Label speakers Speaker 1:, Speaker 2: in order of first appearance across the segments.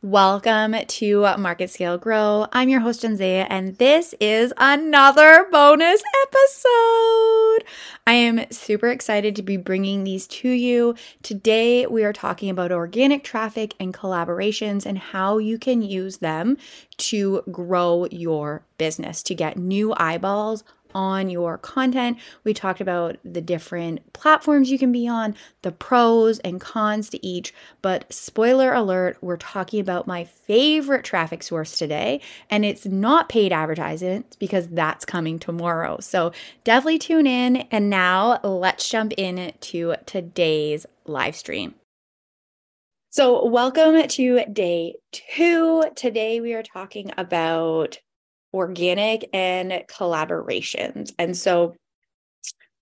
Speaker 1: Welcome to Market Scale Grow. I'm your host, Jenzaia, and this is another bonus episode. I am super excited to be bringing these to you. Today, we are talking about organic traffic and collaborations and how you can use them to grow your business, to get new eyeballs on your content. We talked about the different platforms you can be on, the pros and cons to each. But spoiler alert, we're talking about my favorite traffic source today, and it's not paid advertisements because that's coming tomorrow. So definitely tune in. And now let's jump in to today's live stream. So, welcome to day two. Today, we are talking about organic and collaborations. And so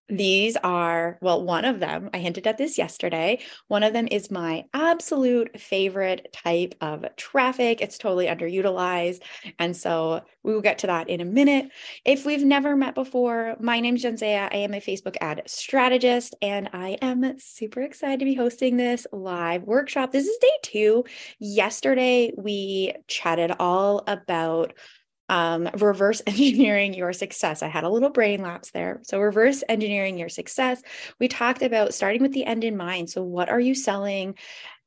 Speaker 1: these are, well, one of them, I hinted at this yesterday. One of them is my absolute favorite type of traffic. It's totally underutilized. And so we will get to that in a minute. If we've never met before, my name is Jenzaia. I am a Facebook ad strategist, and I am super excited to be hosting this live workshop. This is day two. Yesterday, we chatted all about um, reverse engineering your success. I had a little brain lapse there. So, reverse engineering your success. We talked about starting with the end in mind. So, what are you selling?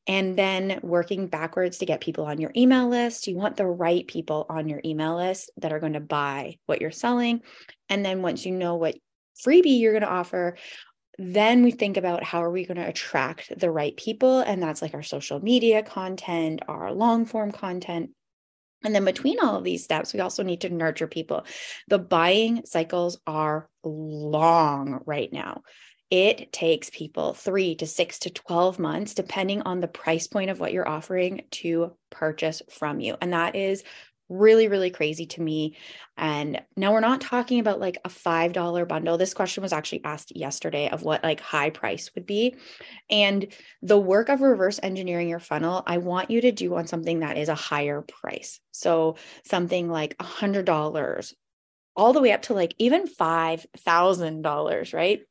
Speaker 1: And then working backwards to get people on your email list. You want the right people on your email list that are going to buy what you're selling. And then once you know what freebie you're going to offer, then we think about how are we going to attract the right people and that's like our social media content our long form content and then between all of these steps, we also need to nurture people. The buying cycles are long right now. It takes people three to six to 12 months, depending on the price point of what you're offering, to purchase from you. And that is really, really crazy to me. And now we're not talking about like a $5 bundle. This question was actually asked yesterday of what like high price would be. And the work of reverse engineering your funnel, I want you to do on something that is a higher price. So something like a $100 all the way up to like even $5,000, right?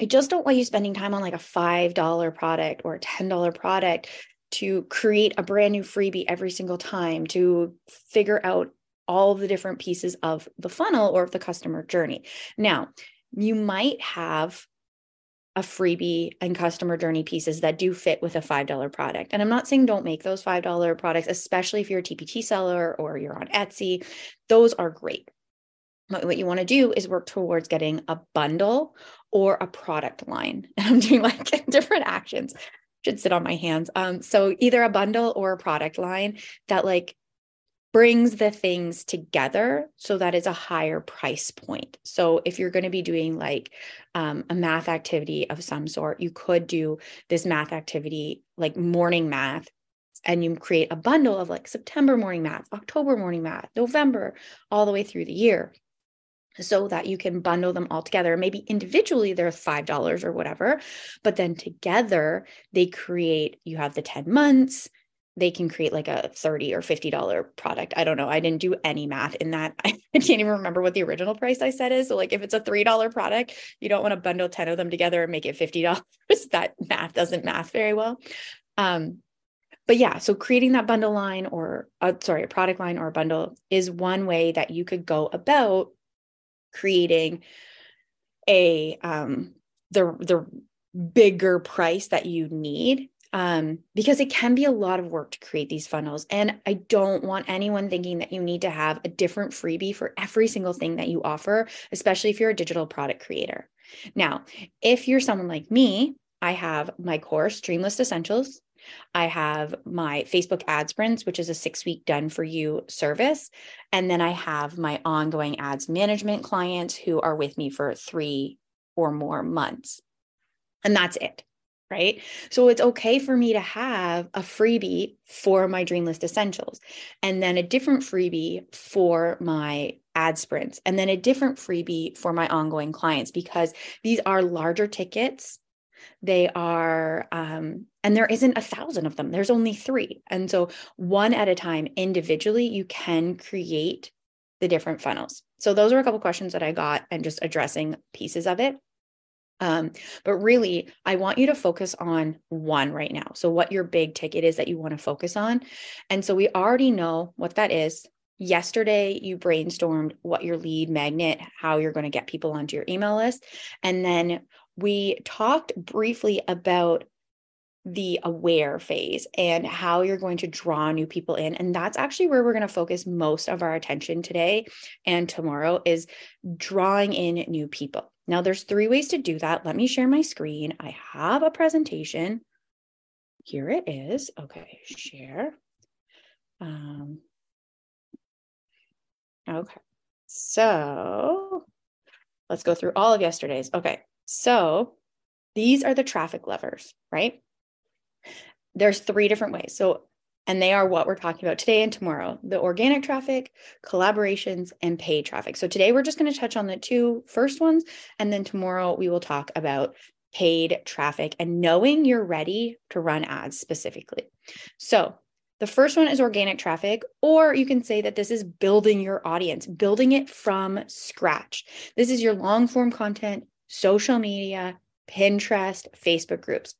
Speaker 1: I just don't want you spending time on like a $5 product or a $10 product to create a brand new freebie every single time to figure out all the different pieces of the funnel or of the customer journey. Now, you might have a freebie and customer journey pieces that do fit with a $5 product. And I'm not saying don't make those $5 products, especially if you're a TPT seller or you're on Etsy. Those are great. But what you want to do is work towards getting a bundle or a product line. And I'm doing like different actions should sit on my hands. Um, so either a bundle or a product line that like brings the things together so that it's a higher price point. So if you're going to be doing like um, a math activity of some sort, you could do this math activity like morning math and you create a bundle of like September morning math, October morning math, November, all the way through the year so that you can bundle them all together. Maybe individually they're $5 or whatever, but then together they create, you have the 10 months, they can create like a 30 or $50 product. I don't know. I didn't do any math in that. I can't even remember what the original price I said is. So like if it's a $3 product, you don't want to bundle 10 of them together and make it $50. that math doesn't math very well. Um, but yeah, so creating that bundle line or uh, sorry, a product line or a bundle is one way that you could go about creating a um the the bigger price that you need um, because it can be a lot of work to create these funnels. And I don't want anyone thinking that you need to have a different freebie for every single thing that you offer, especially if you're a digital product creator. Now, if you're someone like me, I have my course, Dreamlist Essentials, I have my Facebook ad sprints, which is a six week done for you service. And then I have my ongoing ads management clients who are with me for three or more months. And that's it. Right. So it's okay for me to have a freebie for my dream list Essentials and then a different freebie for my ad sprints and then a different freebie for my ongoing clients because these are larger tickets they are um, and there isn't a thousand of them there's only three and so one at a time individually you can create the different funnels so those are a couple questions that i got and just addressing pieces of it Um, but really, I want you to focus on one right now. So, what your big ticket is that you want to focus on. And so, we already know what that is. Yesterday, you brainstormed what your lead magnet, how you're going to get people onto your email list. And then we talked briefly about the aware phase and how you're going to draw new people in and that's actually where we're going to focus most of our attention today and tomorrow is drawing in new people. Now there's three ways to do that. Let me share my screen. I have a presentation. Here it is. Okay share. Um okay. So let's go through all of yesterday's. Okay so these are the traffic levers right there's three different ways. So, and they are what we're talking about today and tomorrow the organic traffic, collaborations, and paid traffic. So, today we're just going to touch on the two first ones. And then tomorrow we will talk about paid traffic and knowing you're ready to run ads specifically. So, the first one is organic traffic, or you can say that this is building your audience, building it from scratch. This is your long form content, social media, Pinterest, Facebook groups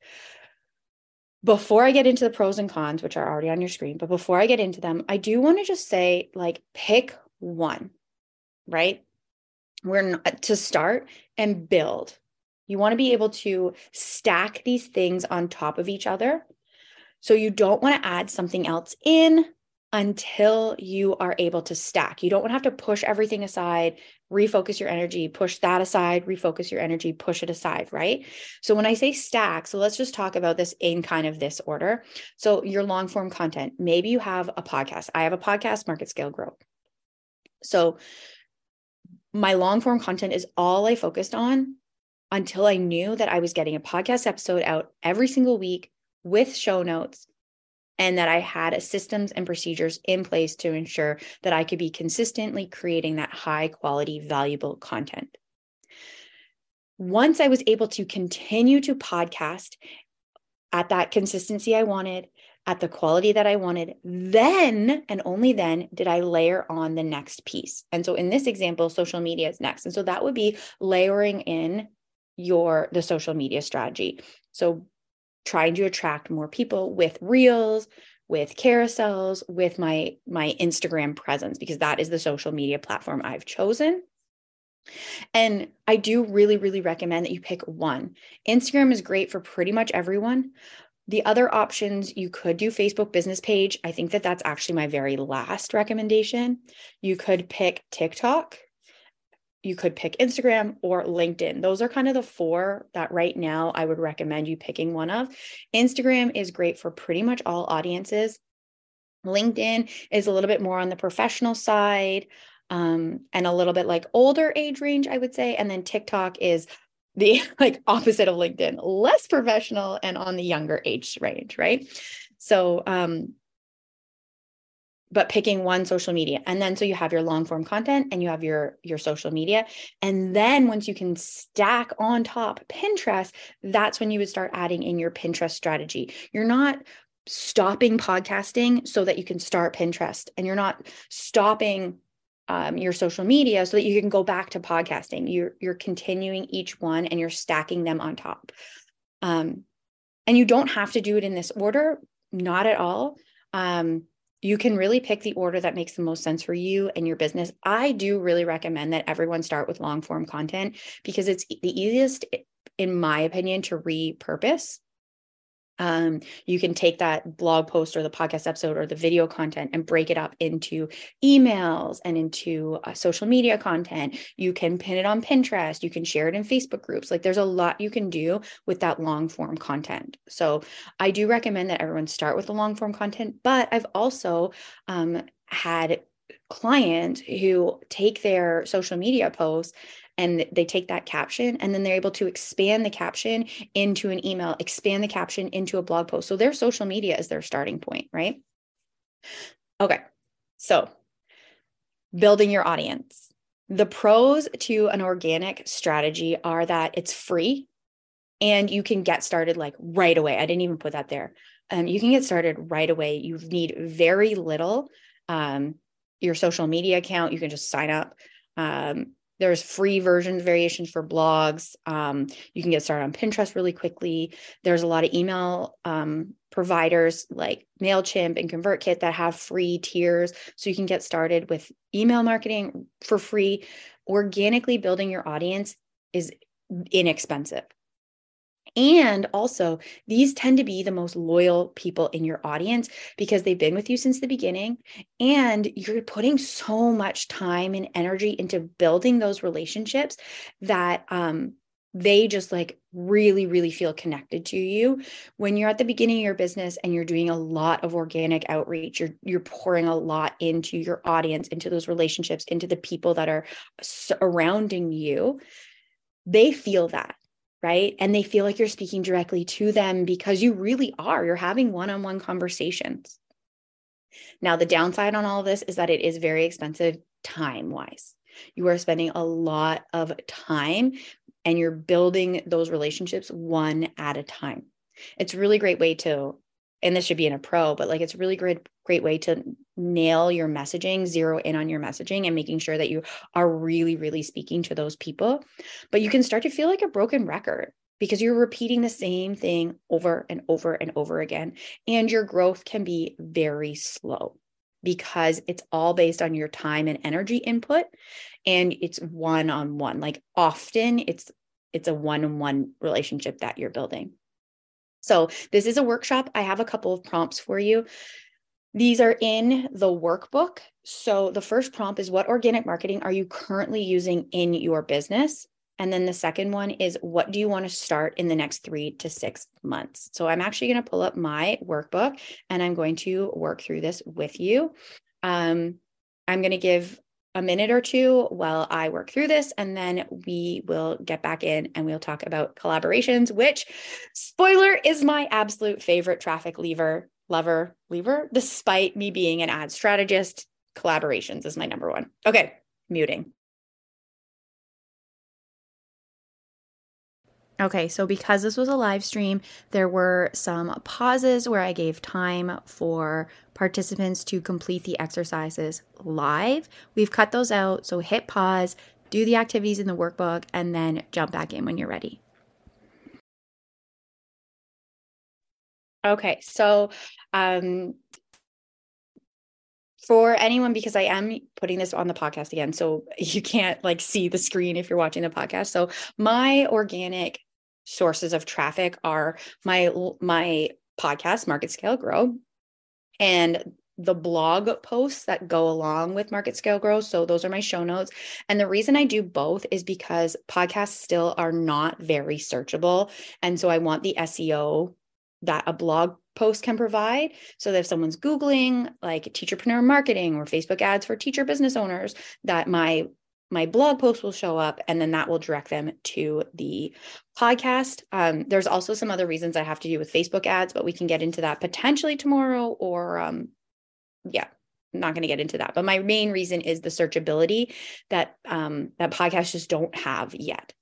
Speaker 1: before I get into the pros and cons, which are already on your screen, but before I get into them, I do want to just say like pick one, right? We're not, uh, to start and build. You want to be able to stack these things on top of each other. So you don't want to add something else in until you are able to stack. You don't have to push everything aside, refocus your energy, push that aside, refocus your energy, push it aside, right? So when I say stack, so let's just talk about this in kind of this order. So your long form content, maybe you have a podcast. I have a podcast, Market Scale Grow. So my long form content is all I focused on until I knew that I was getting a podcast episode out every single week with show notes and that I had systems and procedures in place to ensure that I could be consistently creating that high quality, valuable content. Once I was able to continue to podcast at that consistency I wanted, at the quality that I wanted, then and only then did I layer on the next piece. And so in this example, social media is next. And so that would be layering in your the social media strategy. So trying to attract more people with reels with carousels with my my instagram presence because that is the social media platform i've chosen. And i do really really recommend that you pick one. Instagram is great for pretty much everyone. The other options you could do facebook business page. I think that that's actually my very last recommendation. You could pick tiktok you could pick Instagram or LinkedIn. Those are kind of the four that right now I would recommend you picking one of. Instagram is great for pretty much all audiences. LinkedIn is a little bit more on the professional side um, and a little bit like older age range, I would say. And then TikTok is the like opposite of LinkedIn, less professional and on the younger age range, right? So um, but picking one social media. And then so you have your long form content and you have your your social media. And then once you can stack on top pinterest that's when you would start adding in your pinterest strategy. You're not stopping podcasting so that you can start pinterest and you're not stopping um, your social media so that you can go back to podcasting. You're you're continuing each one and you're stacking them on top. Um, and you don't have to do it in this order not at all. Um, you can really pick the order that makes the most sense for you and your business. I do really recommend that everyone start with long form content because it's the easiest, in my opinion, to repurpose um, you can take that blog post or the podcast episode or the video content and break it up into emails and into uh, social media content. You can pin it on Pinterest. You can share it in Facebook groups. Like there's a lot you can do with that long form content. So I do recommend that everyone start with the long form content, but I've also um, had clients who take their social media posts and they take that caption and then they're able to expand the caption into an email, expand the caption into a blog post. So their social media is their starting point, right? Okay. So building your audience. The pros to an organic strategy are that it's free and you can get started like right away. I didn't even put that there. Um, you can get started right away. You need very little. Um, your social media account, you can just sign up. Um, there's free versions, variations for blogs. Um, you can get started on Pinterest really quickly. There's a lot of email um, providers like MailChimp and ConvertKit that have free tiers. So you can get started with email marketing for free. Organically building your audience is inexpensive. And also, these tend to be the most loyal people in your audience because they've been with you since the beginning. And you're putting so much time and energy into building those relationships that um, they just like really, really feel connected to you. When you're at the beginning of your business and you're doing a lot of organic outreach, you're, you're pouring a lot into your audience, into those relationships, into the people that are surrounding you. They feel that right? And they feel like you're speaking directly to them because you really are. You're having one on one conversations. Now, the downside on all this is that it is very expensive time wise. You are spending a lot of time and you're building those relationships one at a time. It's a really great way to and this should be in a pro, but like it's a really great, great way to nail your messaging, zero in on your messaging and making sure that you are really, really speaking to those people. But you can start to feel like a broken record because you're repeating the same thing over and over and over again. And your growth can be very slow because it's all based on your time and energy input and it's one on one like often it's it's a one on one relationship that you're building so, this is a workshop. I have a couple of prompts for you. These are in the workbook. So, the first prompt is What organic marketing are you currently using in your business? And then the second one is What do you want to start in the next three to six months? So, I'm actually going to pull up my workbook and I'm going to work through this with you. Um, I'm going to give a minute or two while I work through this, and then we will get back in and we'll talk about collaborations, which, spoiler, is my absolute favorite traffic lever, lover, lever, despite me being an ad strategist. Collaborations is my number one. Okay, muting. Okay, so because this was a live stream, there were some pauses where I gave time for participants to complete the exercises live. We've cut those out, so hit pause, do the activities in the workbook, and then jump back in when you're ready. Okay, so um, for anyone because i am putting this on the podcast again so you can't like see the screen if you're watching the podcast so my organic sources of traffic are my my podcast market scale grow and the blog posts that go along with market scale grow. So those are my show notes. And the reason i do both is because podcasts still are not very searchable. And so i want the seo that a blog post can provide. So that if someone's googling like teacherpreneur marketing or facebook ads for teacher business owners that my my blog post will show up and then that will direct them to the podcast. Um, there's also some other reasons I have to do with Facebook ads, but we can get into that potentially tomorrow or um, yeah, I'm not going to get into that. But my main reason is the searchability that um, that podcasts just don't have yet.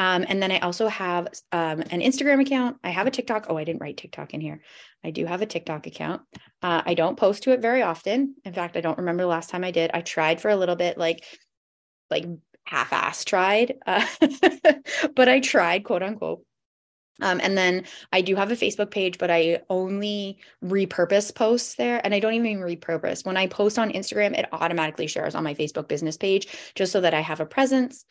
Speaker 1: Um, and then I also have um, an Instagram account. I have a TikTok. Oh, I didn't write TikTok in here. I do have a TikTok account. Uh, I don't post to it very often. In fact, I don't remember the last time I did. I tried for a little bit, like like half-ass tried, uh, but I tried, quote unquote. Um, and then I do have a Facebook page, but I only repurpose posts there. And I don't even repurpose. When I post on Instagram, it automatically shares on my Facebook business page just so that I have a presence.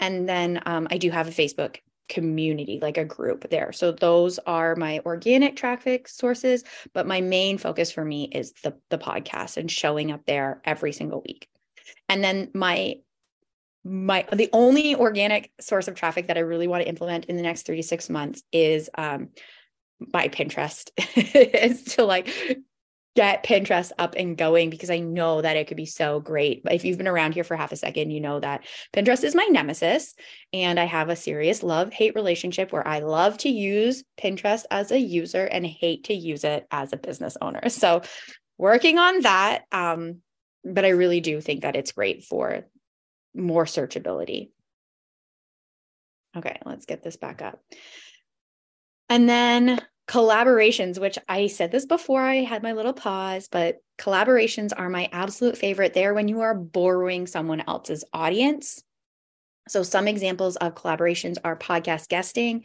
Speaker 1: And then um, I do have a Facebook community, like a group there. So those are my organic traffic sources. But my main focus for me is the, the podcast and showing up there every single week. And then my my the only organic source of traffic that I really want to implement in the next three to six months is um my Pinterest is to like get Pinterest up and going because I know that it could be so great. But if you've been around here for half a second, you know that Pinterest is my nemesis. And I have a serious love hate relationship where I love to use Pinterest as a user and hate to use it as a business owner. So working on that. Um, but I really do think that it's great for more searchability. Okay, let's get this back up. And then collaborations, which I said this before I had my little pause, but collaborations are my absolute favorite. There, when you are borrowing someone else's audience So, some examples of collaborations are podcast guesting,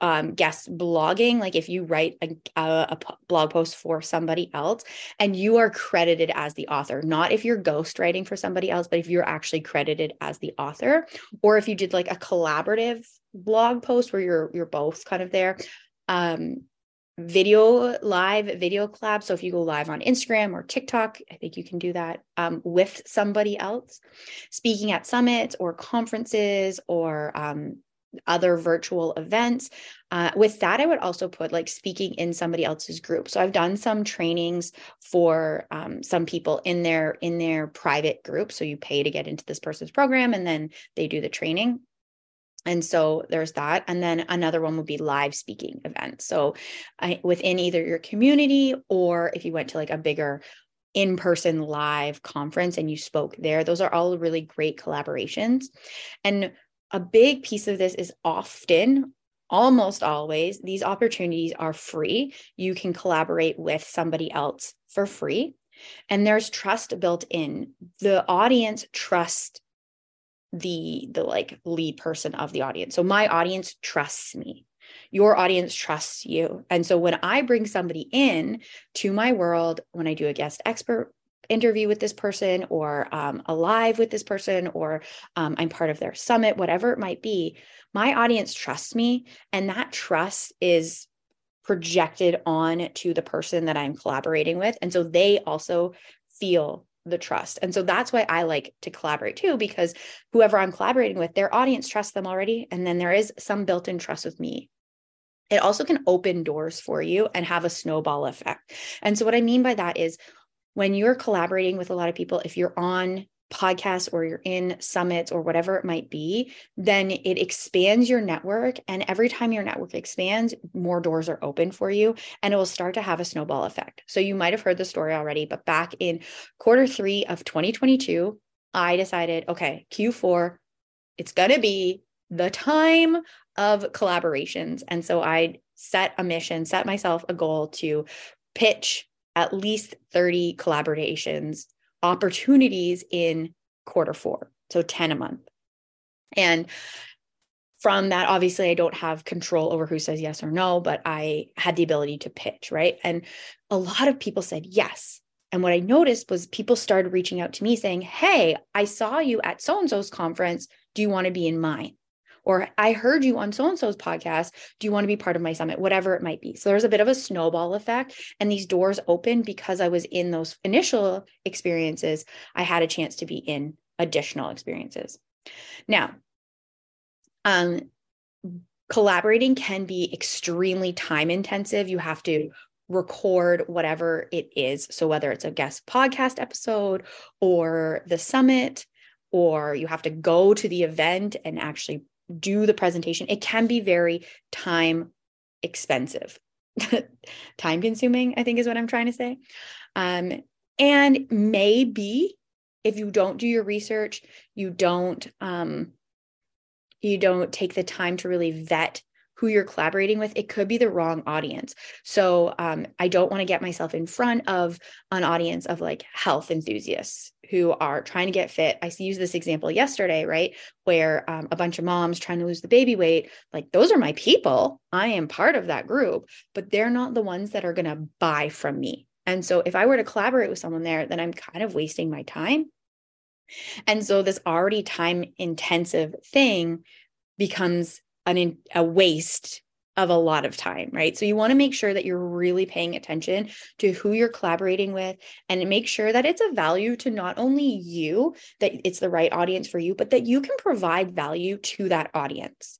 Speaker 1: um, guest blogging. Like if you write a, a, a, blog post for somebody else and you are credited as the author, not if you're ghostwriting for somebody else, but if you're actually credited as the author, or if you did like a collaborative blog post where you're you're both kind of there. Um, video live video collab so if you go live on instagram or tiktok i think you can do that um, with somebody else speaking at summits or conferences or um, other virtual events. Uh, with that, I would also put like speaking in somebody else's group. So I've done some trainings for um, some people in their in their private group. So you pay to get into this person's program, and then they do the training. And so there's that. And then another one would be live speaking events. So I, within either your community or if you went to like a bigger in person live conference and you spoke there, those are all really great collaborations. And a big piece of this is often almost always these opportunities are free. You can collaborate with somebody else for free. And there's trust built in. The audience trust the the like lead person of the audience. So my audience trusts me. Your audience trusts you. And so when i bring somebody in to my world when i do a guest expert interview with this person or um, alive with this person or um, I'm part of their summit, whatever it might be, my audience trusts me. And that trust is projected on to the person that I'm collaborating with. And so they also feel the trust. And so that's why I like to collaborate too, because whoever I'm collaborating with, their audience trusts them already. And then there is some built in trust with me. It also can open doors for you and have a snowball effect. And so, what I mean by that is when you're collaborating with a lot of people, if you're on podcasts or you're in summits or whatever it might be, then it expands your network. And every time your network expands, more doors are open for you and it will start to have a snowball effect. So you might have heard the story already, but back in quarter three of 2022, I decided, okay, Q4, it's going to be the time of collaborations. And so I set a mission, set myself a goal to pitch at least 30 collaborations opportunities in quarter four. So 10 a month. And from that, obviously, I don't have control over who says yes or no, but I had the ability to pitch, right? And a lot of people said yes. And what I noticed was people started reaching out to me saying, Hey, I saw you at so and so's conference. Do you want to be in mine? Or I heard you on so and so's podcast. Do you want to be part of my summit? Whatever it might be. So there's a bit of a snowball effect. And these doors open because I was in those initial experiences. I had a chance to be in additional experiences. Now, um, collaborating can be extremely time intensive. You have to record whatever it is. So, whether it's a guest podcast episode or the summit, or you have to go to the event and actually do the presentation, it can be very time expensive. time consuming, I think is what I'm trying to say. Um, and maybe if you don't do your research, you don't um, you don't take the time to really vet who you're collaborating with, it could be the wrong audience. So um, I don't want to get myself in front of an audience of like health enthusiasts who are trying to get fit. I used this example yesterday, right? Where um, a bunch of moms trying to lose the baby weight, like those are my people. I am part of that group, but they're not the ones that are going to buy from me. And so if I were to collaborate with someone there, then I'm kind of wasting my time. And so this already time intensive thing becomes an a waste of a lot of time, right? So you want to make sure that you're really paying attention to who you're collaborating with and make sure that it's a value to not only you, that it's the right audience for you, but that you can provide value to that audience.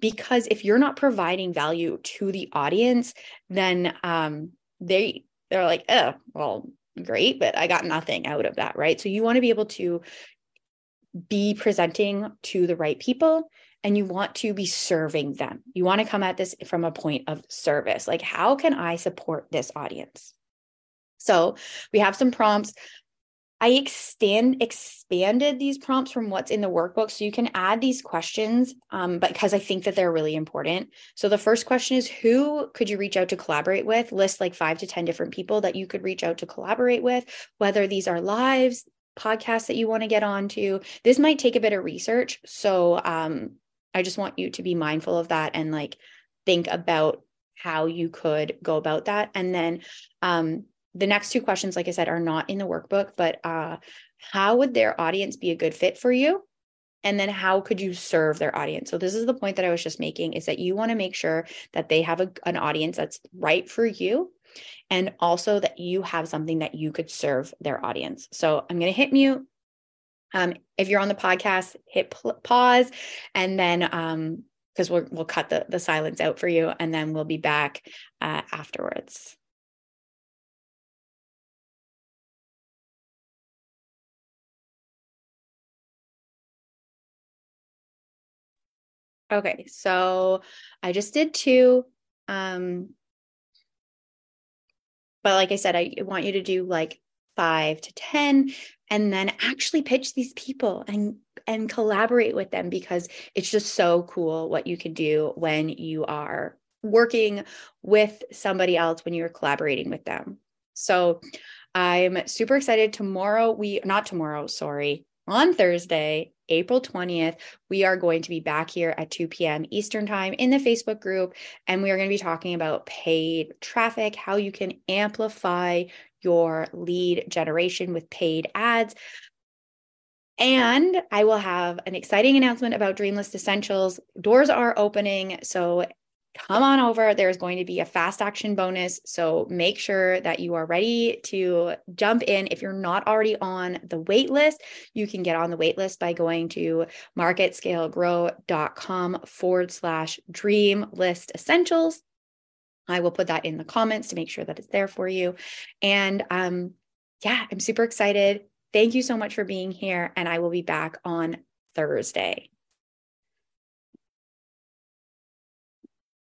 Speaker 1: Because if you're not providing value to the audience, then um, they they're like, oh, well, great, but I got nothing out of that, right? So you want to be able to be presenting to the right people and you want to be serving them. You want to come at this from a point of service. Like, how can I support this audience? So we have some prompts. I extend expanded these prompts from what's in the workbook, so you can add these questions, um, because I think that they're really important. So the first question is, who could you reach out to collaborate with? List like five to ten different people that you could reach out to collaborate with, whether these are lives, podcasts that you want to get onto. This might take a bit of research. So um, I just want you to be mindful of that and like think about how you could go about that. And then um, the next two questions, like I said, are not in the workbook, but uh, how would their audience be a good fit for you? And then how could you serve their audience? So this is the point that I was just making is that you want to make sure that they have a, an audience that's right for you and also that you have something that you could serve their audience. So I'm going to hit mute. Um, if you're on the podcast, hit pl- pause and then um, because we'll we'll cut the the silence out for you and then we'll be back uh, afterwards. Okay, so I just did two. Um, but like I said, I want you to do like five to 10 and then actually pitch these people and and collaborate with them because it's just so cool what you can do when you are working with somebody else when you're collaborating with them. So I'm super excited tomorrow we not tomorrow, sorry, on Thursday, April 20th, we are going to be back here at 2 p.m. Eastern Time in the Facebook group. And we are going to be talking about paid traffic, how you can amplify your lead generation with paid ads. And I will have an exciting announcement about Dreamlist Essentials. Doors are opening. So come on over. There's going to be a fast action bonus. So make sure that you are ready to jump in. If you're not already on the wait list, you can get on the wait list by going to marketscalegrow.com forward slash dream list essentials. I will put that in the comments to make sure that it's there for you. And um, yeah, I'm super excited. Thank you so much for being here. And I will be back on Thursday.